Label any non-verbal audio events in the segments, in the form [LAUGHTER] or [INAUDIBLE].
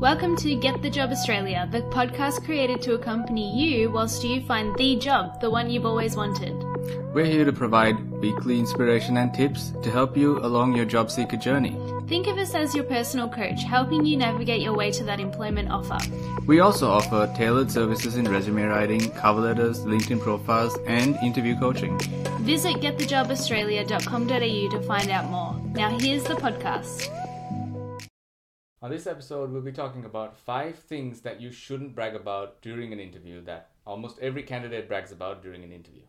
Welcome to Get the Job Australia, the podcast created to accompany you whilst you find the job, the one you've always wanted. We're here to provide weekly inspiration and tips to help you along your job seeker journey. Think of us as your personal coach, helping you navigate your way to that employment offer. We also offer tailored services in resume writing, cover letters, LinkedIn profiles, and interview coaching. Visit getthejobaustralia.com.au to find out more. Now, here's the podcast. On this episode, we'll be talking about five things that you shouldn't brag about during an interview that almost every candidate brags about during an interview.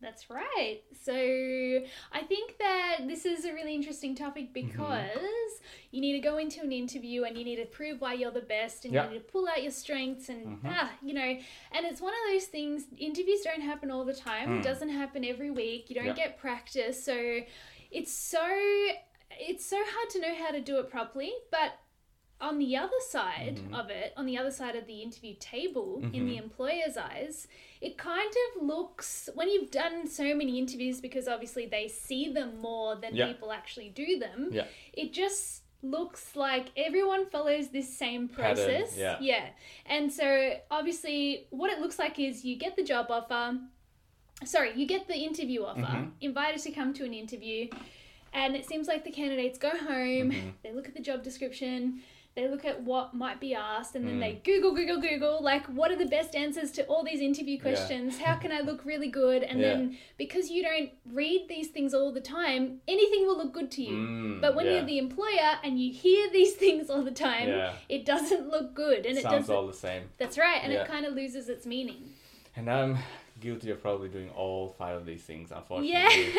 That's right. So I think that this is a really interesting topic Mm-hmm. because you need to go into an interview and you need to prove why you're the best and Yeah. you need to pull out your strengths and Mhm. ah, you know, and it's one of those things interviews don't happen all the time. Mm. It doesn't happen every week. You don't Yeah. get practice. So it's so it's so hard to know how to do it properly, but on the other side Mhm. of it, on the other side of the interview table, in Mhm. the employer's eyes, it kind of looks when you've done so many interviews because obviously they see them more than Yeah. people actually do them. Yeah. It just looks like everyone follows this same Pattern, process. yeah. And so obviously what it looks like is you get the job offer. Sorry, you get the interview offer, Mhm. invited to come to an interview, and it seems like the candidates go home, Mhm. they look at the job description, they look at what might be asked, and then Mm. they Google, Google, Google, like, what are the best answers to all these interview Yeah. questions? How can I look really good? And Yeah. then because you don't read these things all the time, anything will look good to you. Mm, But when yeah. you're the employer and you hear these [LAUGHS] things all the time, Yeah. it doesn't look good, and it sounds doesn't. all the same. That's right, and Yeah. it kind of loses its meaning. And I'm guilty of probably doing all five of these things, unfortunately.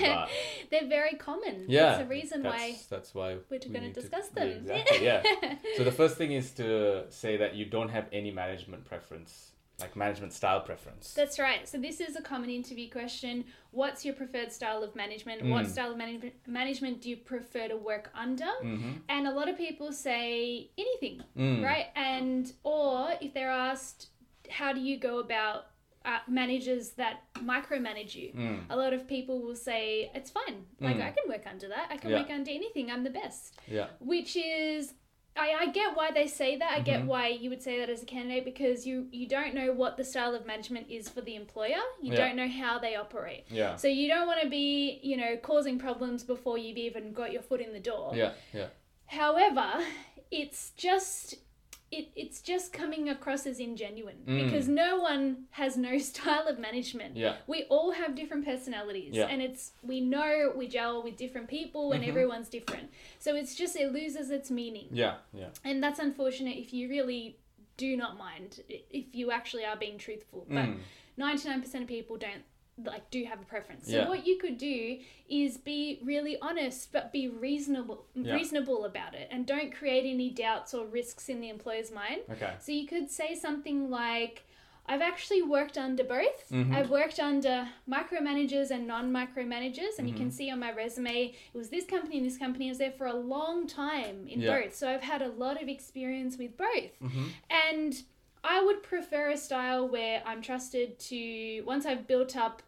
Yeah, But [LAUGHS] they're very common. yeah, That's the reason that's, why that's why we're we going to discuss yeah, them. exactly, yeah. [LAUGHS] So the first thing is to say that you don't have any management preference, like management style preference. That's right. So this is a common interview question. What's your preferred style of management? What Mm. style of management management do you prefer to work under? mm-hmm. And a lot of people say anything, Mm. right? And or if they're asked, how do you go about uh, managers that micromanage you? Mm. A lot of people will say it's fine. Like Mm. I can work under that. I can Yeah. work under anything. I'm the best. Yeah. which is I, I get why they say that. I get Mhm. why you would say that as a candidate because you you don't know what the style of management is for the employer. You Yeah. don't know how they operate. Yeah. So you don't want to be, you know, causing problems before you've even got your foot in the door. Yeah. Yeah. However, it's just it, it's just coming across as ingenuine Mm. because no one has no [LAUGHS] style of management. Yeah. We all have different personalities Yeah. and it's we know we gel with different people and Mhm. everyone's different. So it's just it loses its meaning. Yeah. Yeah. And that's unfortunate if you really do not mind if you actually are being truthful. But Mm. 99% of people don't like do have a preference. So Yeah. what you could do is be really honest but be reasonable Yeah. reasonable about it and don't create any doubts or risks in the employer's mind. Okay. So you could say something like I've actually worked under both. Mhm. I've worked under micromanagers and non-micromanagers, and you Mm-hmm. can see on my resume it was this company and this company. I was there for a long time in Yeah. both, so I've had a lot of experience with both. Mm-hmm. And I would prefer a style where I'm trusted to, once I've built up,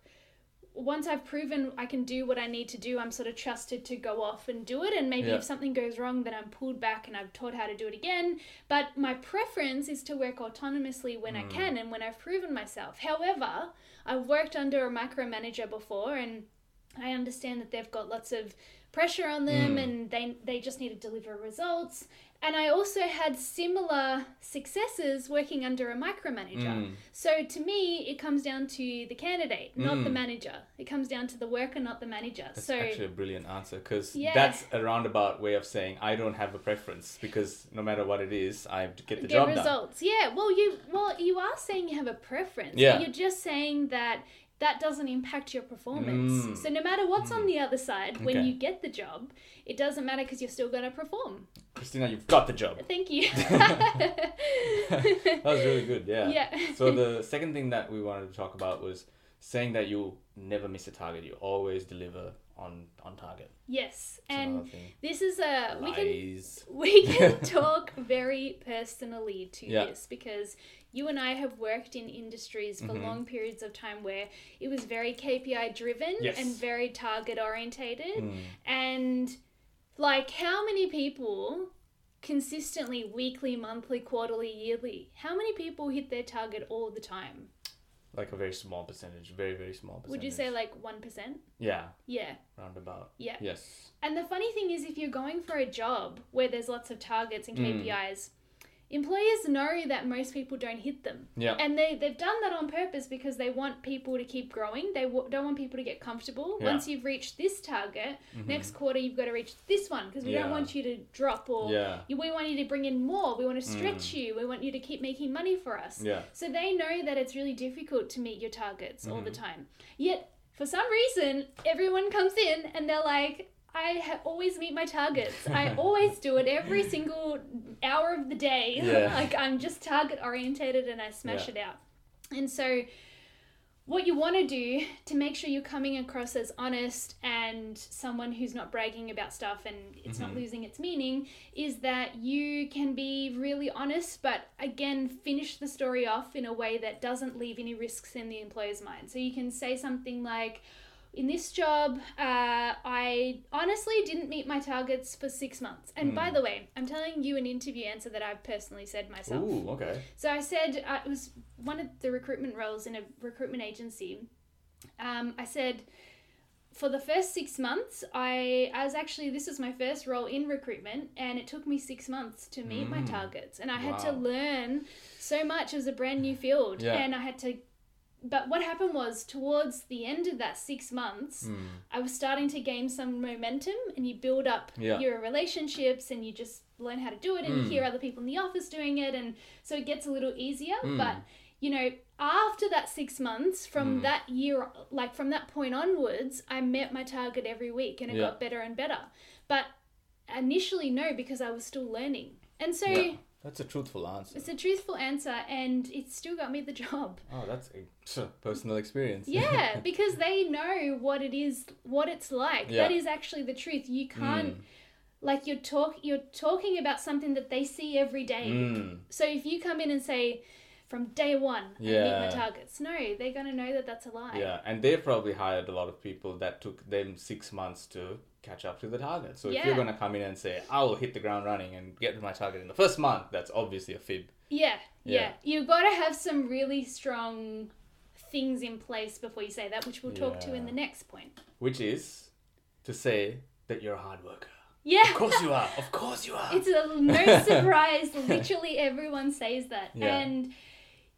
once I've proven I can do what I need to do, I'm sort of trusted to go off and do it. And maybe Yeah. if something goes wrong, then I'm pulled back and I've taught how to do it again. But my preference is to work autonomously when I Mm. can and when I've proven myself. However, I've worked under a micromanager before and I understand that they've got lots of pressure on them Mm. and they they just need to deliver results. And I also had similar successes working under a micromanager. Mm. So to me, it comes down to the candidate, not the Mm. manager. It comes down to the worker, not the manager. That's so actually a brilliant answer because Yeah. that's a roundabout way of saying I don't have a preference because no matter what it is, I have to get the get job done. results. Yeah. Well, you well you are saying you have a preference. Yeah. But you're just saying that that doesn't impact your performance. Mm. So no matter what's on the other side, when Okay. you get the job, it doesn't matter because you're still going to perform. Christina, you've got the job. Thank you. [LAUGHS] that was really good. Yeah. Yeah. so the second thing that we wanted to talk about was saying that you'll never miss a target. You always deliver on on target. yes, That's and this is a we can [LAUGHS] we can [LAUGHS] talk very personally to Yeah. this because you and I have worked in industries for Mhm. long periods of time where it was very KPI driven Yes. and very target orientated Mm. and like how many people consistently weekly, monthly, quarterly, yearly, how many people hit their target all the time? Like a very small percentage, very very small percentage. Would you say like 1%? Yeah, Yeah. roundabout. Yeah. Yes. And the funny thing is, if you're going for a job where there's lots of targets and Mm. Employers know that most people don't hit them. Yeah. And they, they've done that on purpose because they want people to keep growing. They w- don't want people to get comfortable. Yeah. Once you've reached this target, Mhm. next quarter you've got to reach this one because we Yeah. don't want you to drop or Yeah. we want you to bring in more. We want to stretch you. We want you to keep making money for us. Yeah. So they know that it's really difficult to meet your targets all the Mhm. time. Yet, for some reason, everyone comes in and they're like, I ha- always meet my targets. I [LAUGHS] always do it every single hour of the day. [LAUGHS] Yeah. like, I'm just target orientated and I smash Yeah. it out. And so, what you want to do to make sure you're coming across as honest and someone who's not bragging about stuff and it's not Mhm. losing its meaning is that you can be really honest, but again, finish the story off in a way that doesn't leave any risks in the employer's mind. So you can say something like, in this job, uh, I honestly didn't meet my targets for six months. And by Mm. the way, I'm telling you an interview answer that I've personally said myself. Ooh. Okay. So I said uh, it was one of the recruitment roles in a recruitment agency. Um, I said for the first six months, I, I was actually this was my first role in recruitment, and it took me six months to meet my Mm. targets, and I had to learn so much. It was a brand new field, Yeah. and I had to. But what happened was towards the end of that six months, Mm. I was starting to gain some momentum, and you build up Yeah. your relationships, and you just learn how to do it, and you Mm. hear other people in the office doing it, and so it gets a little easier. Mm. But you know, after that six months, from Mm. that year, like from that point onwards, I met my target every week, and it Yeah. got better and better. But initially, no, because I was still learning, and so. Yeah. That's a truthful answer. It's a truthful answer, and it still got me the job. Oh, that's a personal experience. Yeah, [LAUGHS] because they know what it is, what it's like. Yeah. That is actually the truth. You can't Mm. like you're talk you're talking about something that they see every day. Mm. So if you come in and say, from day one, I meet my targets, no, they're gonna know that that's a lie. Yeah, and they've probably hired a lot of people that took them six months to catch up to the target. So if you're gonna come in and say, "I will hit the ground running and get to my target in the first month," that's obviously a fib. Yeah, yeah. Yeah. You've got to have some really strong things in place before you say that, which we'll talk to in the next point. Which is to say that you're a hard worker. Yeah. Of course you are. Of course you are. It's a [LAUGHS] no surprise. Literally everyone says that. Yeah. And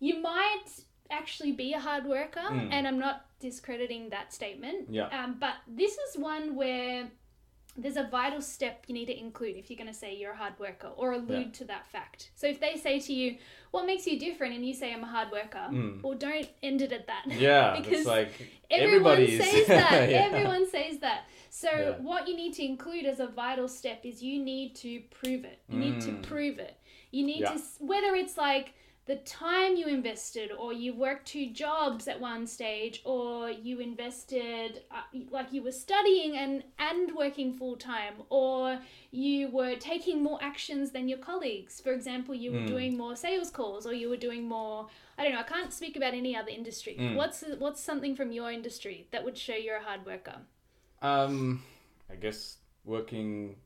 you might actually be a hard worker, Mm. and I'm not discrediting that statement. Yeah. Um, but this is one where there's a vital step you need to include if you're going to say you're a hard worker or allude Yeah. to that fact. So if they say to you, What makes you different? and you say, I'm a hard worker, Mm. well, don't end it at that. yeah, because [LAUGHS] it's like [LAUGHS] Everyone says [LAUGHS] that. Yeah. Everyone says that. So Yeah. what you need to include as a vital step is you need to prove it. You need to Mm. prove it. You need to whether it's like the time you invested or you worked two jobs at one stage or you invested uh, like you were studying and and working full time or you were taking more actions than your colleagues for example you were Mm. doing more sales calls or you were doing more I don't know I can't speak about any other industry Mm. what's what's something from your industry that would show you're a hard worker Um, I guess working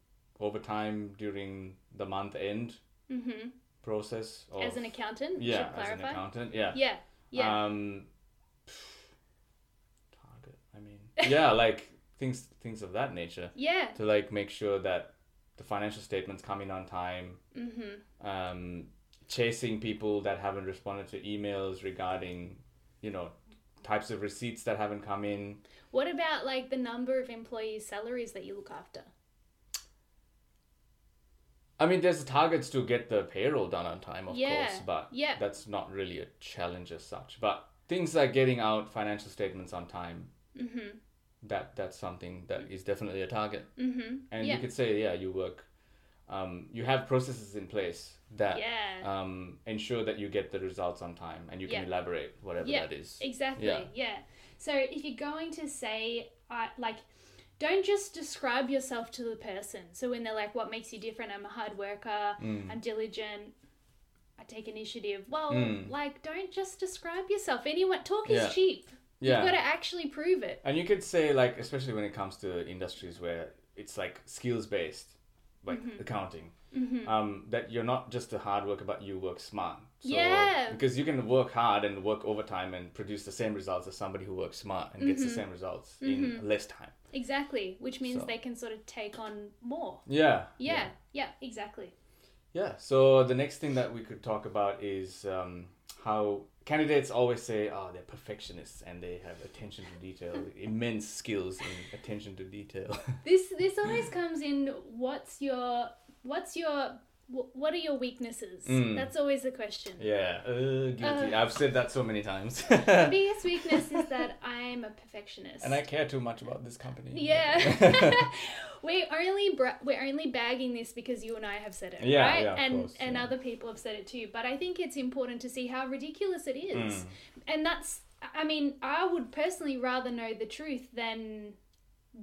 overtime during the month end mm-hmm. Process. Of, as an accountant yeah, as an accountant. Yeah. yeah yeah Um, target. I mean, yeah, [LAUGHS] like things things of that nature yeah to like make sure that the financial statements come in on time. mm-hmm. Um, chasing people that haven't responded to emails regarding, you know, types of receipts that haven't come in. What about like the number of employees' salaries that you look after? I mean, there's targets to get the payroll done on time, of Yeah, course, but yeah. that's not really a challenge as such. But things like getting out financial statements on time, Mm-hmm. that that's something that is definitely a target. Mm-hmm. And yeah. you could say, yeah, you work, um, you have processes in place that yeah. um, ensure that you get the results on time, and you can elaborate whatever that is. Exactly. Yeah. Yeah. So if you're going to say, I like, don't just describe yourself to the person. So when they're like, "What makes you different?" I'm a hard worker. Mm. I'm diligent. I take initiative. Well, Mm. like, don't just describe yourself. Anyone talk Yeah. is cheap. Yeah. You've got to actually prove it. And you could say like, especially when it comes to industries where it's like skills based, like Mhm. accounting. Mm-hmm. um, that you're not just a hard worker, but you work smart. So, Yeah. Because you can work hard and work overtime and produce the same results as somebody who works smart and gets the Mhm. same results in less time. Exactly, which means So- they can sort of take on more. Yeah. Yeah, yeah, exactly. Yeah. So the next thing that we could talk about is um, how candidates always say, "Oh, they're perfectionists and they have attention to detail, [LAUGHS] immense skills in attention to detail." [LAUGHS] This this always comes in. What's your what's your what are your weaknesses? Mm. That's always the question. yeah. Uh, guilty. I've said that so many times. [LAUGHS] The biggest weakness is that I'm a perfectionist. and I care too much about this company. Yeah. [LAUGHS] [LAUGHS] we're only bra- we're only bagging this because you and I have said it, Yeah, right? yeah, and course, and yeah. other people have said it too. But I think it's important to see how ridiculous it is. Mm. And that's I mean, I would personally rather know the truth than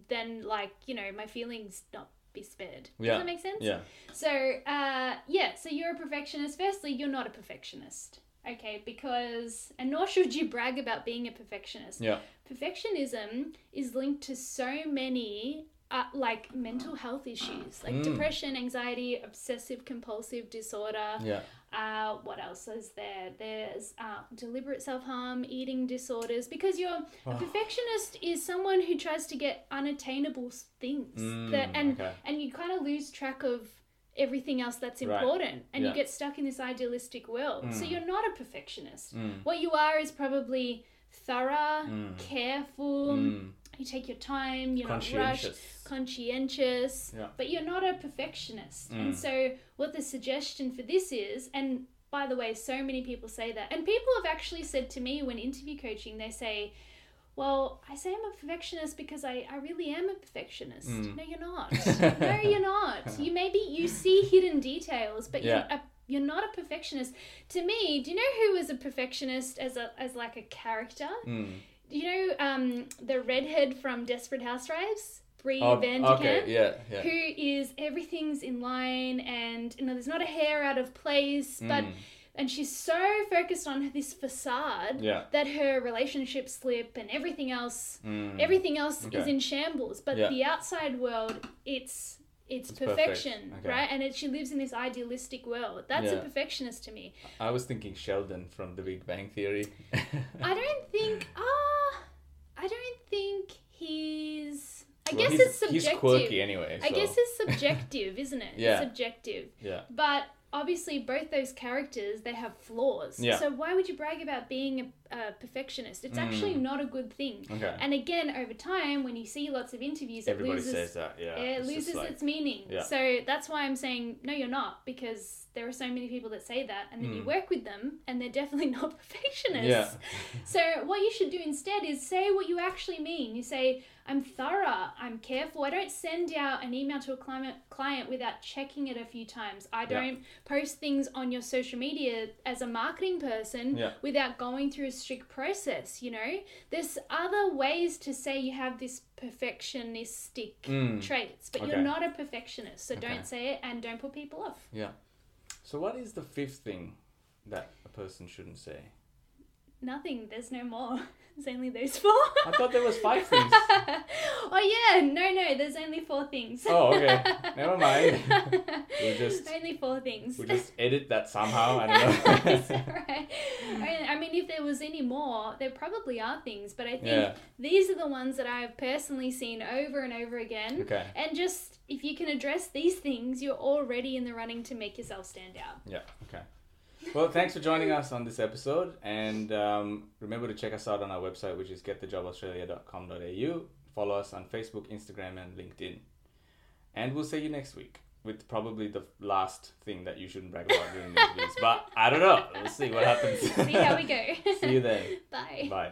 than like, you know, my feelings not be spared. Does Yeah, that make sense? Yeah. So, uh, yeah, so you're a perfectionist. Firstly, you're not a perfectionist. Okay, because, and nor should you brag about being a perfectionist. Yeah. Perfectionism is linked to so many, uh, like, mental health issues, like Mm. depression, anxiety, obsessive compulsive disorder. Yeah. Uh, what else is there? There's uh, deliberate self harm, eating disorders. Because you're a Oh. perfectionist is someone who tries to get unattainable things Mm, that and okay. and you kind of lose track of everything else that's Right. important, and Yeah. you get stuck in this idealistic world. So Mm. you're not a perfectionist. Mm. What you are is probably thorough, Mm. careful. You take your time. You're not rushed Conscientious. conscientious, Yeah. but you're not a perfectionist. Mm. And so, what the suggestion for this is, and by the way, so many people say that, and people have actually said to me when interview coaching, they say, well, I say I'm a perfectionist because I, I really am a perfectionist. Mm. No, you're not. [LAUGHS] no, you're not. [LAUGHS] You maybe you see hidden details, but Yeah. you're a, you're not a perfectionist. To me, do you know who was a perfectionist as a as like a character? Mm. Do you know um, the redhead from Desperate Housewives, Bree Oh, Van de okay. Kamp? Yeah. Yeah. Who is everything's in line and you know there's not a hair out of place, but Mm. and she's so focused on this facade Yeah. that her relationships slip and everything else Mm. everything else is in shambles. But Yeah. the outside world, it's it's, It's perfect. perfection, Okay. right? And it, she lives in this idealistic world. That's a perfectionist to me. I was thinking Sheldon from The Big Bang Theory I don't think he's. I Well, guess he's, it's subjective. He's quirky anyway. I guess it's subjective, isn't it? [LAUGHS] Yeah. Subjective. Yeah. But obviously, both those characters they have flaws. Yeah. So why would you brag about being a, a perfectionist? It's actually Mm. not a good thing. Okay. And again, over time, when you see lots of interviews, it Everybody loses says that. Yeah. it It's loses like- its meaning. Yeah. So that's why I'm saying no, you're not, because there are so many people that say that, and then you Mm. work with them, and they're definitely [LAUGHS] not perfectionists. Yeah. So what you should do instead is say what you actually mean. You say, "I'm thorough. I'm careful. I don't send out an email to a client client without checking it a few times. I don't post things on your social media as a marketing person Yeah. without going through a strict process. You know, there's other ways to say you have this perfectionistic Mm. traits, but Okay. you're not a perfectionist. So Okay. don't say it and don't put people off. Yeah. So what is the fifth thing that a person shouldn't say? Nothing. There's no more. [LAUGHS] There's only those four. I thought there was five [LAUGHS] things. oh yeah, no, no. There's only four things. Oh, okay. Never [LAUGHS] mind. We'll just- only four things. We just edit that somehow. I don't know. right? I I mean, if there was any more, there probably are things, but I think Yeah. these are the ones that I've personally seen over and over again. okay. And just if you can address these things, you're already in the running to make yourself stand out. Yeah. Okay. Well, thanks for joining us on this episode, and um, remember to check us out on our website, which is getthejobaustralia.com.au. Follow us on Facebook, Instagram, and LinkedIn. And we'll see you next week with probably the last thing that you shouldn't brag about during the interviews. But I don't know. We'll see what happens. See how we go. [LAUGHS] see you then. [LAUGHS] Bye. Bye.